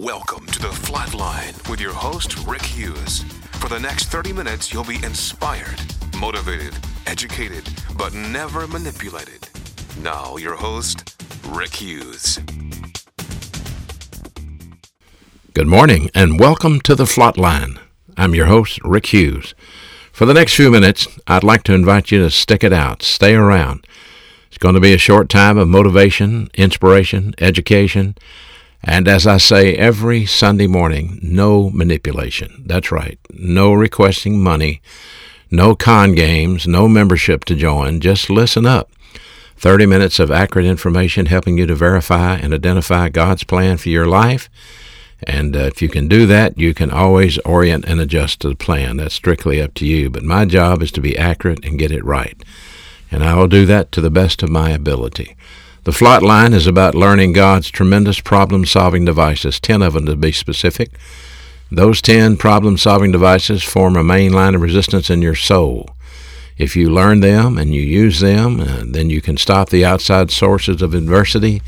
Welcome to the Flatline with your host, Rick Hughes. For the next 30 minutes, you'll be inspired, motivated, educated, but never manipulated. Now, your host, Rick Hughes. Good morning and welcome to the Flatline. I'm your host, Rick Hughes. For the next few minutes, I'd like to invite you to stick it out, stay around. It's going to be a short time of motivation, inspiration, education, and as I say every Sunday morning, no manipulation. That's right. No requesting money, no con games, no membership to join. Just listen up. 30 minutes of accurate information helping you to verify and identify God's plan for your life and uh, if you can do that, you can always orient and adjust to the plan. That's strictly up to you. But my job is to be accurate and get it right. And I will do that to the best of my ability. The flight Flatline is about learning God's tremendous problem solving devices, 10 of them to be specific. Those 10 problem solving devices form a main line of resistance in your soul. If you learn them and you use them, uh, then you can stop the outside sources of adversity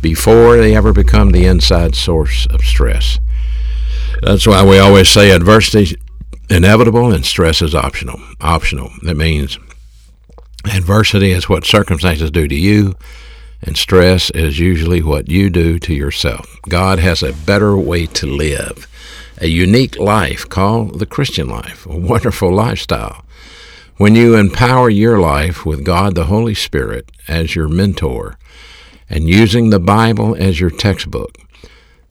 before they ever become the inside source of stress. That's why we always say adversity is inevitable and stress is optional. Optional. That means adversity is what circumstances do to you, and stress is usually what you do to yourself. God has a better way to live, a unique life called the Christian life, a wonderful lifestyle. When you empower your life with God the Holy Spirit as your mentor, and using the Bible as your textbook,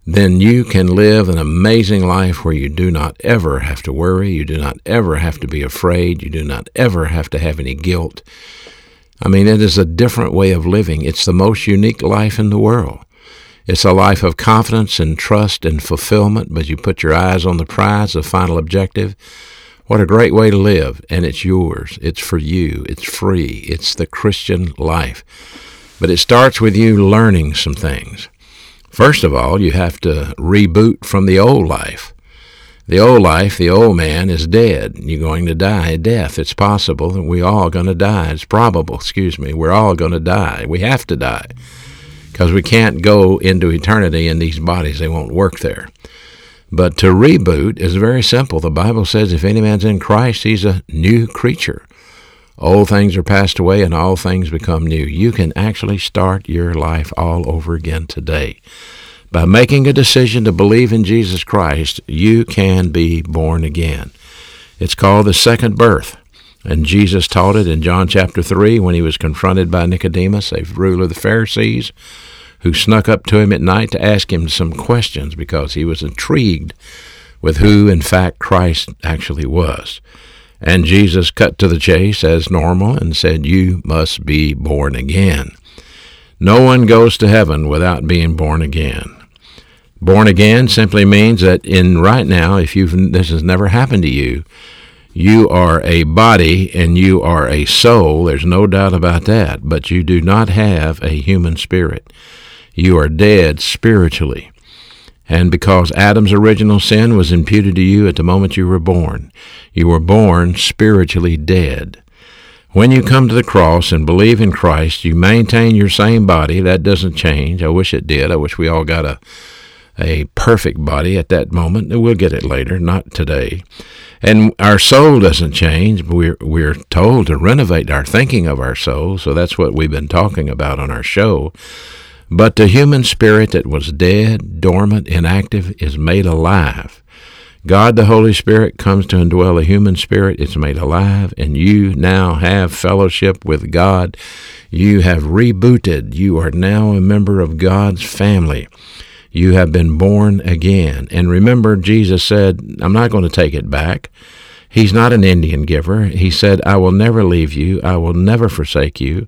then you can live an amazing life where you do not ever have to worry, you do not ever have to be afraid, you do not ever have to have any guilt. I mean, it is a different way of living. It's the most unique life in the world. It's a life of confidence and trust and fulfillment, but you put your eyes on the prize, the final objective. What a great way to live, and it's yours. It's for you. It's free. It's the Christian life. But it starts with you learning some things. First of all, you have to reboot from the old life. The old life, the old man, is dead. You're going to die death. It's possible that we all going to die. It's probable, excuse me. We're all going to die. We have to die because we can't go into eternity in these bodies. They won't work there. But to reboot is very simple. The Bible says if any man's in Christ, he's a new creature. Old things are passed away and all things become new. You can actually start your life all over again today. By making a decision to believe in Jesus Christ, you can be born again. It's called the second birth. And Jesus taught it in John chapter 3 when he was confronted by Nicodemus, a ruler of the Pharisees, who snuck up to him at night to ask him some questions because he was intrigued with who, in fact, Christ actually was. And Jesus cut to the chase as normal and said, You must be born again. No one goes to heaven without being born again. Born again simply means that in right now, if you've this has never happened to you, you are a body and you are a soul. There's no doubt about that. But you do not have a human spirit. You are dead spiritually. And because Adam's original sin was imputed to you at the moment you were born, you were born spiritually dead. When you come to the cross and believe in Christ, you maintain your same body. That doesn't change. I wish it did. I wish we all got a, a perfect body at that moment. We'll get it later, not today. And our soul doesn't change. We're, we're told to renovate our thinking of our soul, so that's what we've been talking about on our show. But the human spirit that was dead, dormant, inactive is made alive. God the Holy Spirit comes to indwell a human spirit. It's made alive, and you now have fellowship with God. You have rebooted. You are now a member of God's family. You have been born again. And remember, Jesus said, I'm not going to take it back. He's not an Indian giver. He said, I will never leave you. I will never forsake you.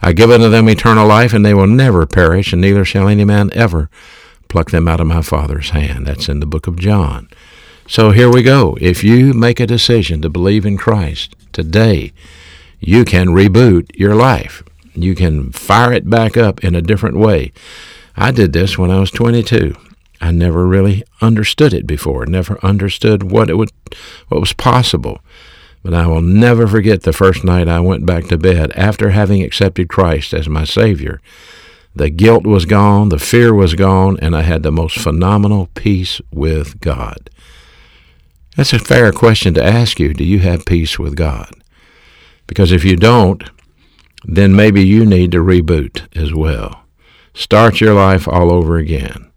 I give unto them eternal life, and they will never perish, and neither shall any man ever pluck them out of my Father's hand. That's in the book of John. So here we go. If you make a decision to believe in Christ today, you can reboot your life. You can fire it back up in a different way. I did this when I was 22. I never really understood it before, never understood what it would what was possible. But I will never forget the first night I went back to bed after having accepted Christ as my Savior. The guilt was gone, the fear was gone, and I had the most phenomenal peace with God. That's a fair question to ask you. Do you have peace with God? Because if you don't, then maybe you need to reboot as well. Start your life all over again.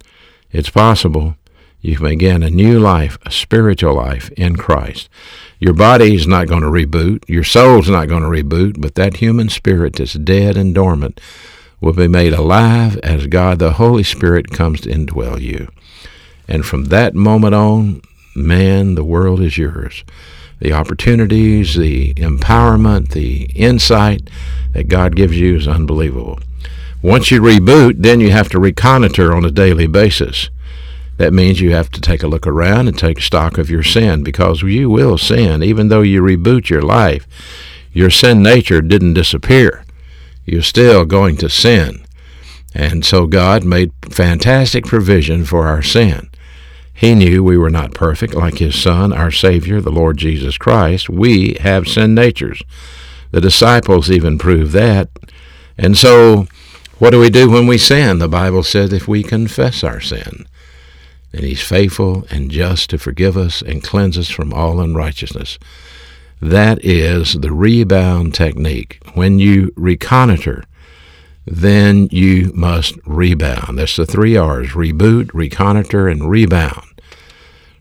It's possible you can begin a new life, a spiritual life in Christ. Your body's not going to reboot, your soul's not going to reboot, but that human spirit that's dead and dormant will be made alive as God the Holy Spirit comes to indwell you. And from that moment on, man, the world is yours. The opportunities, the empowerment, the insight that God gives you is unbelievable. Once you reboot, then you have to reconnoiter on a daily basis. That means you have to take a look around and take stock of your sin because you will sin. Even though you reboot your life, your sin nature didn't disappear. You're still going to sin. And so God made fantastic provision for our sin. He knew we were not perfect like His Son, our Savior, the Lord Jesus Christ. We have sin natures. The disciples even proved that. And so, what do we do when we sin? The Bible says if we confess our sin, then he's faithful and just to forgive us and cleanse us from all unrighteousness. That is the rebound technique. When you reconnoiter, then you must rebound. That's the three R's reboot, reconnoiter, and rebound.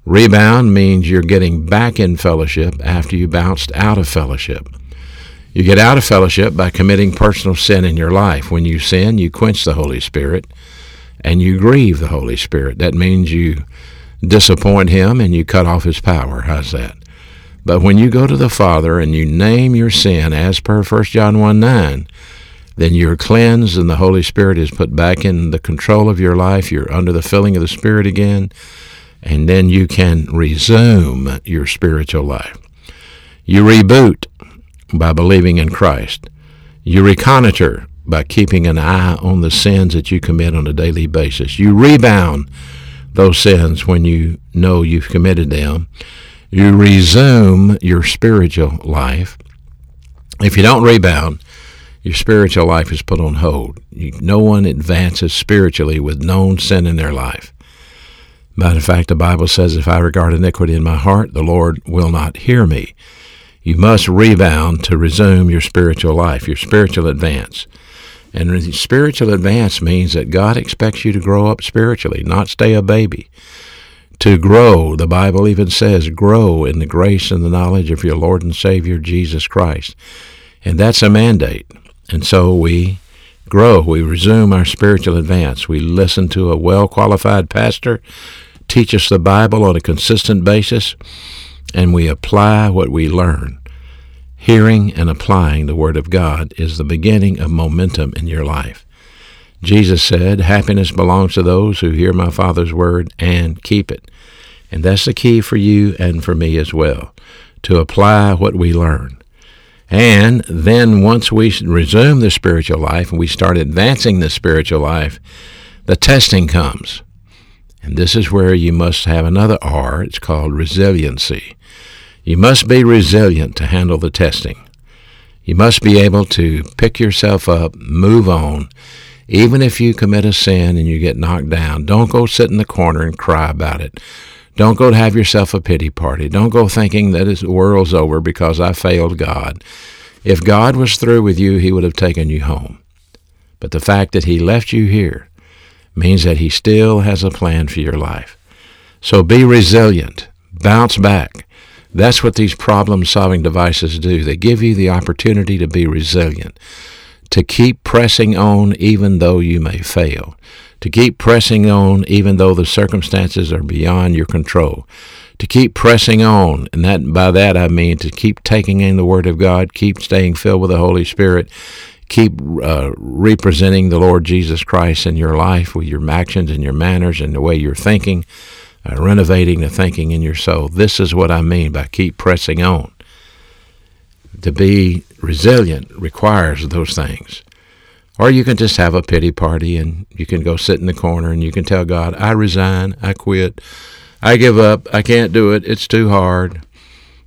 Rebound means you're getting back in fellowship after you bounced out of fellowship. You get out of fellowship by committing personal sin in your life. When you sin, you quench the Holy Spirit and you grieve the Holy Spirit. That means you disappoint Him and you cut off His power. How's that? But when you go to the Father and you name your sin as per 1 John 1 9, then you're cleansed and the Holy Spirit is put back in the control of your life. You're under the filling of the Spirit again, and then you can resume your spiritual life. You reboot by believing in Christ. You reconnoiter by keeping an eye on the sins that you commit on a daily basis. You rebound those sins when you know you've committed them. You resume your spiritual life. If you don't rebound, your spiritual life is put on hold. No one advances spiritually with known sin in their life. Matter of fact, the Bible says, If I regard iniquity in my heart, the Lord will not hear me. You must rebound to resume your spiritual life, your spiritual advance. And spiritual advance means that God expects you to grow up spiritually, not stay a baby. To grow, the Bible even says, grow in the grace and the knowledge of your Lord and Savior Jesus Christ. And that's a mandate. And so we grow. We resume our spiritual advance. We listen to a well qualified pastor teach us the Bible on a consistent basis, and we apply what we learn. Hearing and applying the Word of God is the beginning of momentum in your life. Jesus said, Happiness belongs to those who hear my Father's Word and keep it. And that's the key for you and for me as well, to apply what we learn. And then once we resume the spiritual life and we start advancing the spiritual life, the testing comes. And this is where you must have another R. It's called resiliency. You must be resilient to handle the testing. You must be able to pick yourself up, move on. Even if you commit a sin and you get knocked down, don't go sit in the corner and cry about it. Don't go have yourself a pity party. Don't go thinking that the world's over because I failed God. If God was through with you, He would have taken you home. But the fact that He left you here means that He still has a plan for your life. So be resilient. Bounce back. That's what these problem solving devices do. They give you the opportunity to be resilient, to keep pressing on even though you may fail, to keep pressing on even though the circumstances are beyond your control, to keep pressing on. And that by that I mean to keep taking in the Word of God, keep staying filled with the Holy Spirit, keep uh, representing the Lord Jesus Christ in your life with your actions and your manners and the way you're thinking uh, renovating the thinking in your soul. This is what I mean by keep pressing on. To be resilient requires those things. Or you can just have a pity party and you can go sit in the corner and you can tell God, I resign, I quit, I give up, I can't do it, it's too hard.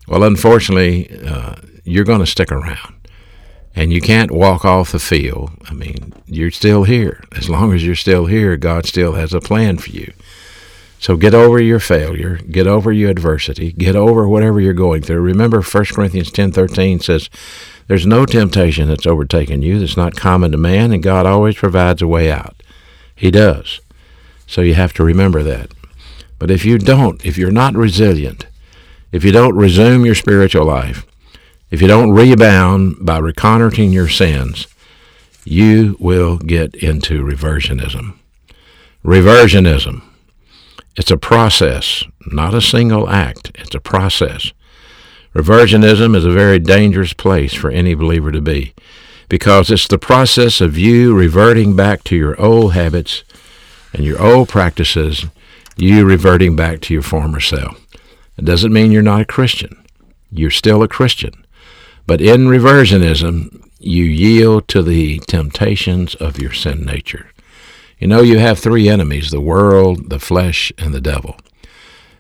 Well, unfortunately, uh, you're going to stick around. And you can't walk off the field. I mean, you're still here. As long as you're still here, God still has a plan for you. So get over your failure, get over your adversity, get over whatever you're going through. Remember 1 Corinthians 10:13 says, "There's no temptation that's overtaken you that's not common to man, and God always provides a way out." He does. So you have to remember that. But if you don't, if you're not resilient, if you don't resume your spiritual life, if you don't rebound by reconnoitering your sins, you will get into reversionism. Reversionism. It's a process, not a single act. It's a process. Reversionism is a very dangerous place for any believer to be because it's the process of you reverting back to your old habits and your old practices, you reverting back to your former self. It doesn't mean you're not a Christian. You're still a Christian. But in reversionism, you yield to the temptations of your sin nature. You know, you have three enemies the world, the flesh, and the devil.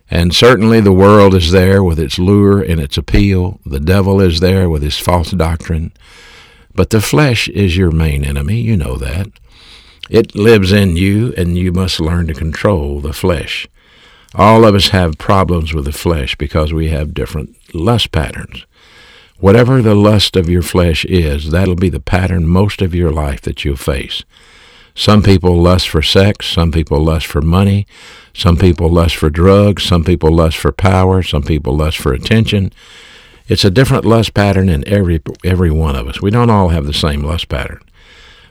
And certainly the world is there with its lure and its appeal. The devil is there with his false doctrine. But the flesh is your main enemy. You know that. It lives in you, and you must learn to control the flesh. All of us have problems with the flesh because we have different lust patterns. Whatever the lust of your flesh is, that'll be the pattern most of your life that you'll face. Some people lust for sex, some people lust for money, some people lust for drugs, some people lust for power, some people lust for attention. It's a different lust pattern in every every one of us. We don't all have the same lust pattern.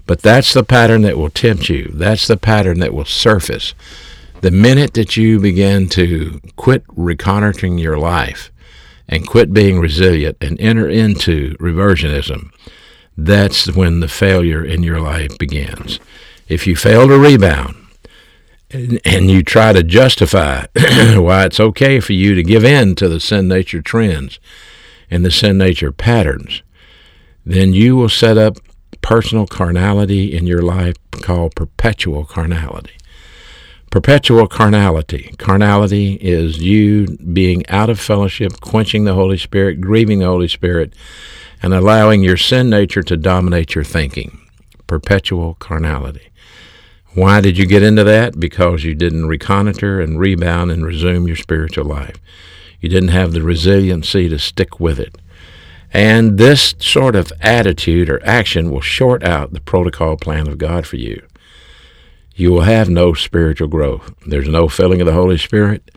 But that's the pattern that will tempt you. That's the pattern that will surface. The minute that you begin to quit reconnoitering your life and quit being resilient and enter into reversionism, that's when the failure in your life begins. If you fail to rebound and, and you try to justify why it's okay for you to give in to the sin nature trends and the sin nature patterns, then you will set up personal carnality in your life called perpetual carnality. Perpetual carnality. Carnality is you being out of fellowship, quenching the Holy Spirit, grieving the Holy Spirit, and allowing your sin nature to dominate your thinking. Perpetual carnality. Why did you get into that? Because you didn't reconnoiter and rebound and resume your spiritual life. You didn't have the resiliency to stick with it. And this sort of attitude or action will short out the protocol plan of God for you you will have no spiritual growth. There's no filling of the Holy Spirit.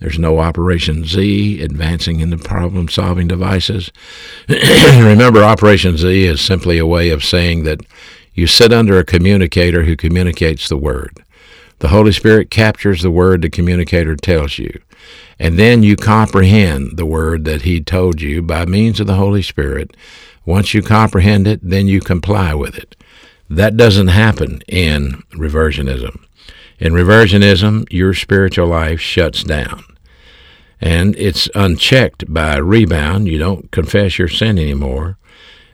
There's no Operation Z, advancing in the problem solving devices. Remember, Operation Z is simply a way of saying that you sit under a communicator who communicates the Word. The Holy Spirit captures the Word the communicator tells you. And then you comprehend the Word that He told you by means of the Holy Spirit. Once you comprehend it, then you comply with it. That doesn't happen in reversionism. In reversionism, your spiritual life shuts down. And it's unchecked by rebound. You don't confess your sin anymore.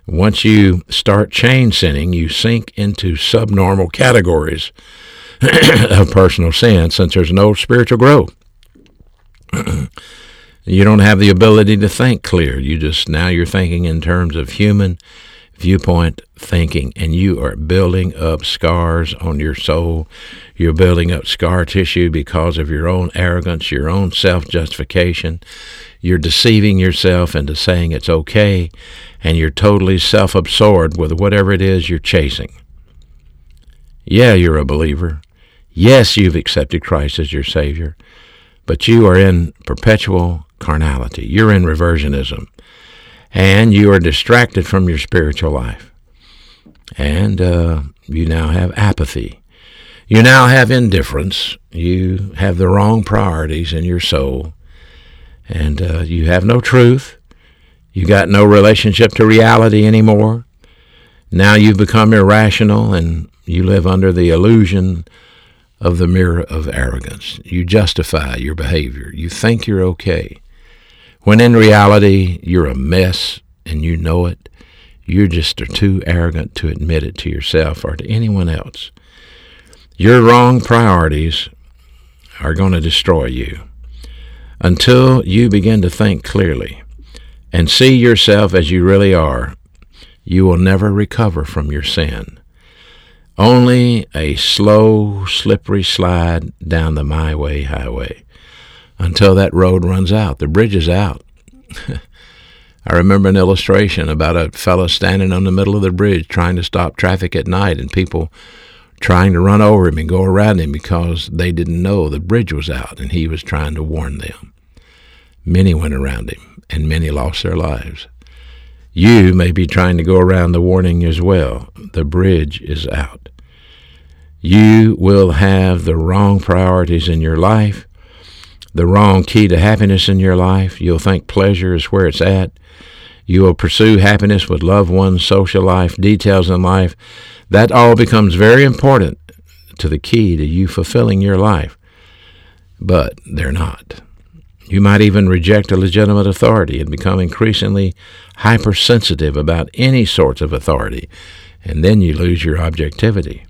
Once you start chain sinning, you sink into subnormal categories of personal sin since there's no spiritual growth. you don't have the ability to think clear. You just now you're thinking in terms of human viewpoint thinking, and you are building up scars on your soul. You're building up scar tissue because of your own arrogance, your own self justification. You're deceiving yourself into saying it's okay, and you're totally self absorbed with whatever it is you're chasing. Yeah, you're a believer. Yes, you've accepted Christ as your Savior, but you are in perpetual carnality. You're in reversionism and you are distracted from your spiritual life. And uh, you now have apathy. You now have indifference. You have the wrong priorities in your soul. And uh, you have no truth. You got no relationship to reality anymore. Now you've become irrational and you live under the illusion of the mirror of arrogance. You justify your behavior. You think you're okay when in reality you're a mess and you know it. You just are too arrogant to admit it to yourself or to anyone else. Your wrong priorities are going to destroy you until you begin to think clearly and see yourself as you really are. you will never recover from your sin. Only a slow, slippery slide down the my way highway until that road runs out. The bridge is out. I remember an illustration about a fellow standing on the middle of the bridge trying to stop traffic at night and people trying to run over him and go around him because they didn't know the bridge was out and he was trying to warn them. Many went around him and many lost their lives. You may be trying to go around the warning as well. The bridge is out. You will have the wrong priorities in your life, the wrong key to happiness in your life. You'll think pleasure is where it's at. You will pursue happiness with loved ones, social life, details in life. That all becomes very important to the key to you fulfilling your life. But they're not. You might even reject a legitimate authority and become increasingly hypersensitive about any sorts of authority, and then you lose your objectivity.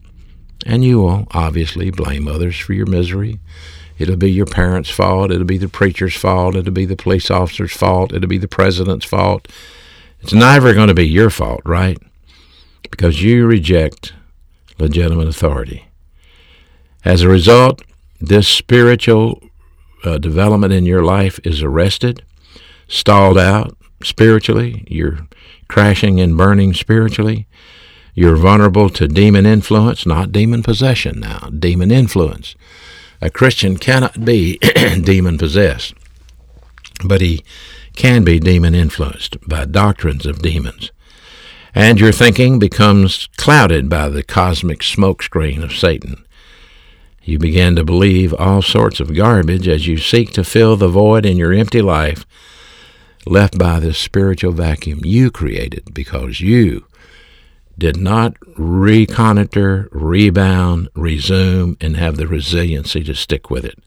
And you will obviously blame others for your misery. It'll be your parents' fault. It'll be the preacher's fault. It'll be the police officer's fault. It'll be the president's fault. It's never going to be your fault, right? Because you reject legitimate authority. As a result, this spiritual uh, development in your life is arrested, stalled out spiritually. You're crashing and burning spiritually. You're vulnerable to demon influence, not demon possession now, demon influence. A Christian cannot be demon possessed, but he can be demon influenced by doctrines of demons. And your thinking becomes clouded by the cosmic smokescreen of Satan. You begin to believe all sorts of garbage as you seek to fill the void in your empty life left by this spiritual vacuum you created because you did not reconnoiter, rebound, resume, and have the resiliency to stick with it.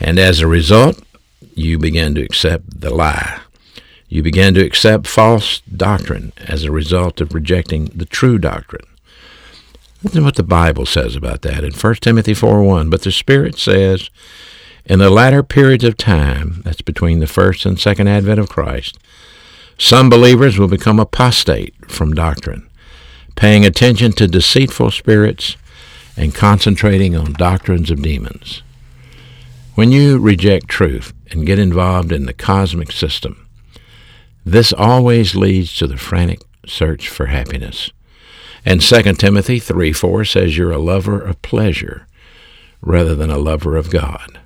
And as a result, you begin to accept the lie. You begin to accept false doctrine as a result of rejecting the true doctrine. Listen to what the Bible says about that in 1 Timothy 4 1. But the Spirit says, in the latter periods of time, that's between the first and second advent of Christ, some believers will become apostate from doctrine, paying attention to deceitful spirits and concentrating on doctrines of demons. When you reject truth and get involved in the cosmic system, this always leads to the frantic search for happiness. And 2 Timothy 3 4 says you're a lover of pleasure rather than a lover of God.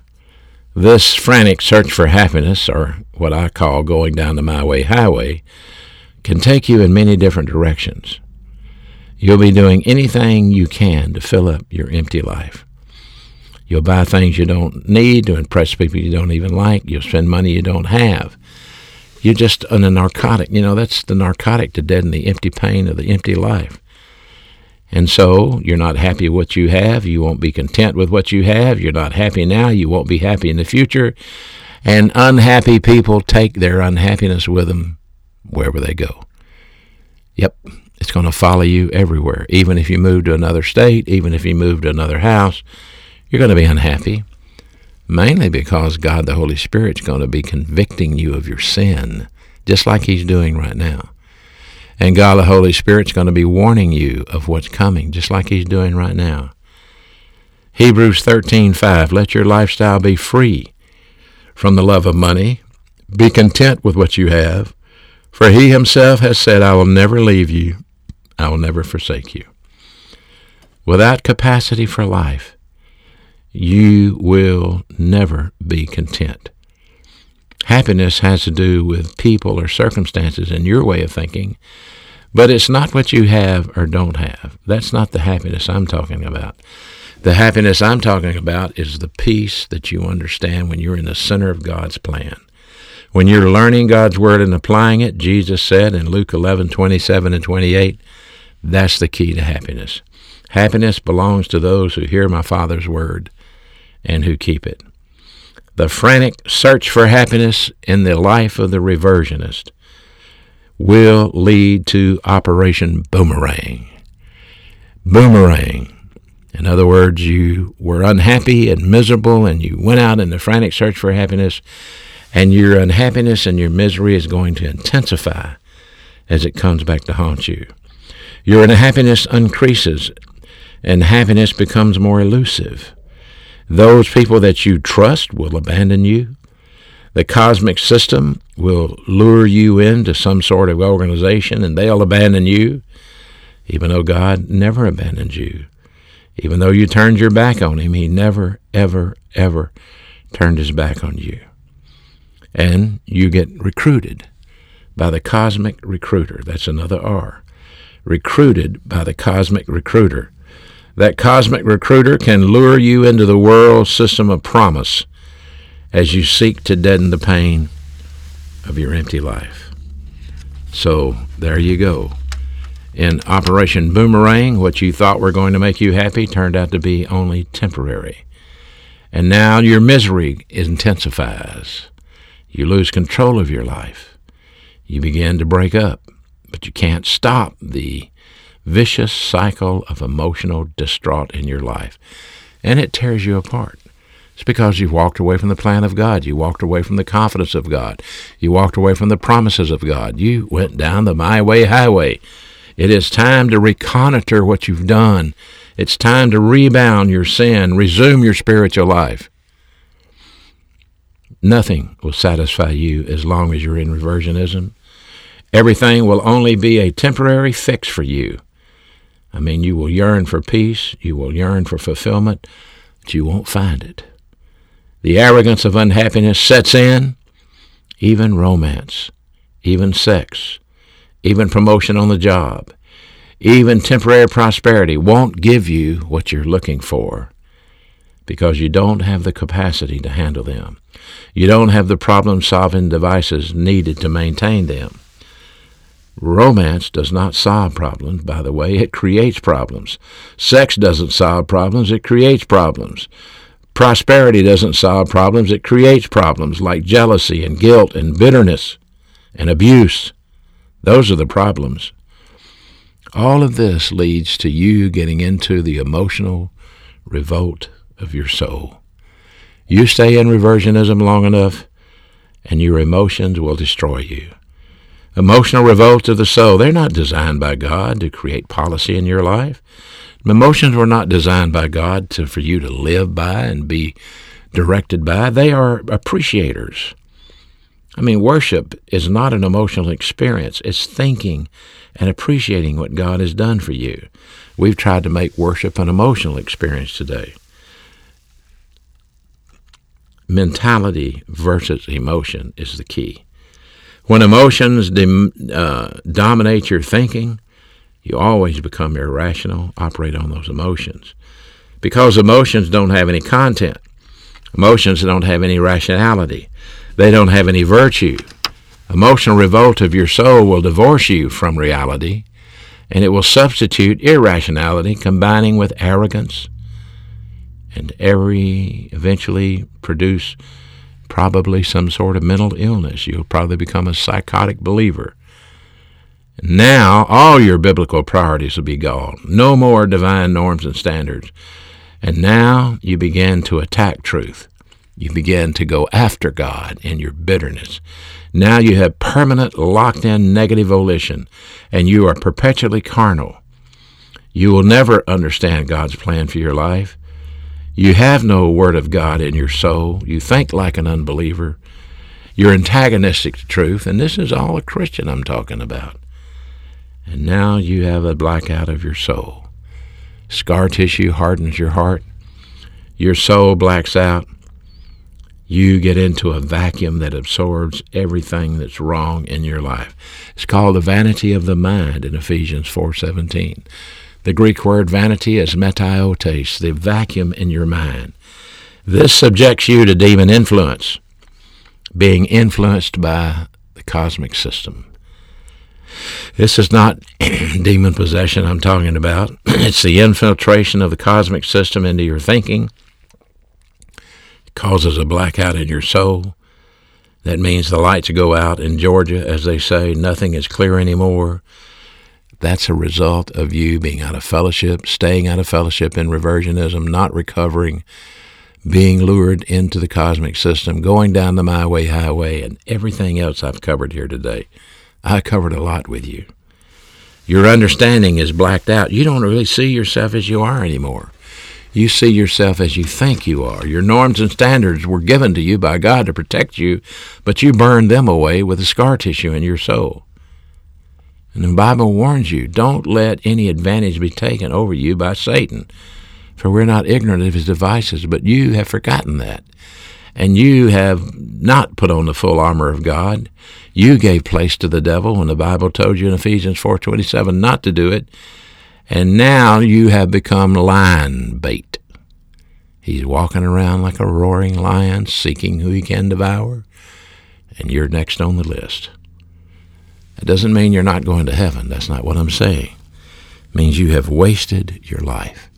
This frantic search for happiness, or what I call going down the my way highway, can take you in many different directions. You'll be doing anything you can to fill up your empty life. You'll buy things you don't need to impress people you don't even like. You'll spend money you don't have. You're just on a narcotic. You know, that's the narcotic to deaden the empty pain of the empty life. And so you're not happy with what you have. You won't be content with what you have. You're not happy now. You won't be happy in the future. And unhappy people take their unhappiness with them wherever they go. Yep, it's going to follow you everywhere. Even if you move to another state, even if you move to another house, you're going to be unhappy. Mainly because God the Holy Spirit's going to be convicting you of your sin, just like He's doing right now. And God the Holy Spirit's going to be warning you of what's coming, just like He's doing right now. Hebrews 13:5 Let your lifestyle be free from the love of money. Be content with what you have, for He Himself has said, I will never leave you, I will never forsake you. Without capacity for life, you will never be content. Happiness has to do with people or circumstances in your way of thinking, but it's not what you have or don't have. That's not the happiness I'm talking about. The happiness I'm talking about is the peace that you understand when you're in the center of God's plan. When you're learning God's word and applying it, Jesus said in Luke 11, 27 and 28, that's the key to happiness. Happiness belongs to those who hear my Father's word and who keep it. The frantic search for happiness in the life of the reversionist will lead to Operation Boomerang. Boomerang. In other words, you were unhappy and miserable, and you went out in the frantic search for happiness, and your unhappiness and your misery is going to intensify as it comes back to haunt you. Your happiness increases, and happiness becomes more elusive. Those people that you trust will abandon you. The cosmic system will lure you into some sort of organization and they'll abandon you, even though God never abandoned you. Even though you turned your back on Him, He never, ever, ever turned His back on you. And you get recruited by the cosmic recruiter. That's another R. Recruited by the cosmic recruiter. That cosmic recruiter can lure you into the world system of promise as you seek to deaden the pain of your empty life. So there you go. In Operation Boomerang, what you thought were going to make you happy turned out to be only temporary. And now your misery intensifies. You lose control of your life. You begin to break up, but you can't stop the vicious cycle of emotional distraught in your life. And it tears you apart. It's because you walked away from the plan of God. You walked away from the confidence of God. You walked away from the promises of God. You went down the my way highway. It is time to reconnoiter what you've done. It's time to rebound your sin, resume your spiritual life. Nothing will satisfy you as long as you're in reversionism. Everything will only be a temporary fix for you. I mean, you will yearn for peace, you will yearn for fulfillment, but you won't find it. The arrogance of unhappiness sets in, even romance, even sex, even promotion on the job, even temporary prosperity won't give you what you're looking for because you don't have the capacity to handle them. You don't have the problem solving devices needed to maintain them. Romance does not solve problems, by the way, it creates problems. Sex doesn't solve problems, it creates problems. Prosperity doesn't solve problems, it creates problems like jealousy and guilt and bitterness and abuse. Those are the problems. All of this leads to you getting into the emotional revolt of your soul. You stay in reversionism long enough, and your emotions will destroy you. Emotional revolt of the soul, they're not designed by God to create policy in your life. Emotions were not designed by God to, for you to live by and be directed by. They are appreciators. I mean, worship is not an emotional experience, it's thinking and appreciating what God has done for you. We've tried to make worship an emotional experience today. Mentality versus emotion is the key. When emotions uh, dominate your thinking, you always become irrational, operate on those emotions. Because emotions don't have any content, emotions don't have any rationality. They don't have any virtue. Emotional revolt of your soul will divorce you from reality, and it will substitute irrationality, combining with arrogance, and every eventually produce probably some sort of mental illness. You'll probably become a psychotic believer. Now, all your biblical priorities will be gone. No more divine norms and standards. And now you begin to attack truth. You begin to go after God in your bitterness. Now you have permanent locked in negative volition, and you are perpetually carnal. You will never understand God's plan for your life. You have no Word of God in your soul. You think like an unbeliever. You're antagonistic to truth, and this is all a Christian I'm talking about. And now you have a blackout of your soul. Scar tissue hardens your heart. Your soul blacks out you get into a vacuum that absorbs everything that's wrong in your life. It's called the vanity of the mind in Ephesians 4:17. The Greek word vanity is metaiotes, the vacuum in your mind. This subjects you to demon influence, being influenced by the cosmic system. This is not demon possession I'm talking about. It's the infiltration of the cosmic system into your thinking It causes a blackout in your soul. That means the lights go out in Georgia, as they say, nothing is clear anymore. That's a result of you being out of fellowship, staying out of fellowship in reversionism, not recovering, being lured into the cosmic system, going down the my way highway, and everything else I've covered here today. I covered a lot with you. Your understanding is blacked out. You don't really see yourself as you are anymore. You see yourself as you think you are. Your norms and standards were given to you by God to protect you, but you burned them away with the scar tissue in your soul. And the Bible warns you don't let any advantage be taken over you by Satan, for we're not ignorant of his devices, but you have forgotten that. And you have not put on the full armor of God. You gave place to the devil when the Bible told you in Ephesians 4:27 not to do it. And now you have become lion bait. He's walking around like a roaring lion, seeking who he can devour, and you're next on the list. That doesn't mean you're not going to heaven. That's not what I'm saying. It means you have wasted your life.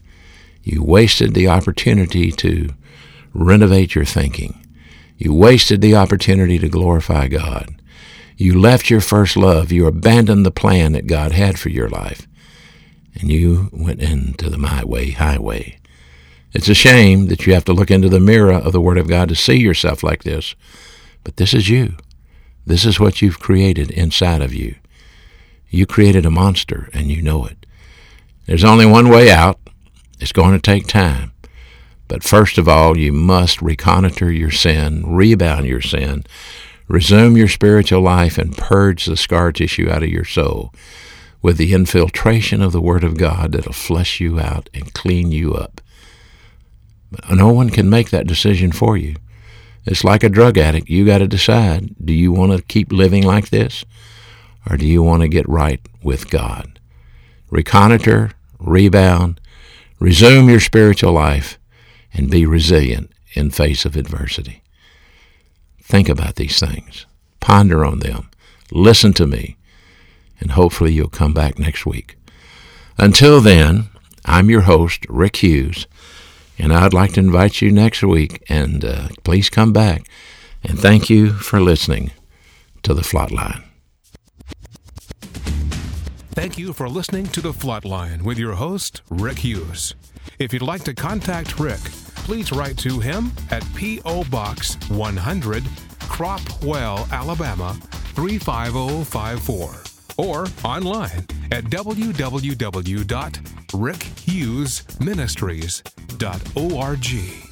You wasted the opportunity to renovate your thinking. You wasted the opportunity to glorify God. You left your first love. You abandoned the plan that God had for your life and you went into the my way highway. It's a shame that you have to look into the mirror of the Word of God to see yourself like this, but this is you. This is what you've created inside of you. You created a monster, and you know it. There's only one way out. It's going to take time. But first of all, you must reconnoiter your sin, rebound your sin, resume your spiritual life, and purge the scar tissue out of your soul with the infiltration of the Word of God that'll flush you out and clean you up. But no one can make that decision for you. It's like a drug addict. You got to decide do you want to keep living like this or do you want to get right with God? Reconnoiter, rebound, resume your spiritual life, and be resilient in face of adversity. Think about these things. Ponder on them. Listen to me and hopefully you'll come back next week. Until then, I'm your host, Rick Hughes, and I'd like to invite you next week, and uh, please come back. And thank you for listening to The Flatline. Thank you for listening to The Flatline with your host, Rick Hughes. If you'd like to contact Rick, please write to him at P.O. Box 100, Cropwell, Alabama 35054 or online at www.rickhughesministries.org.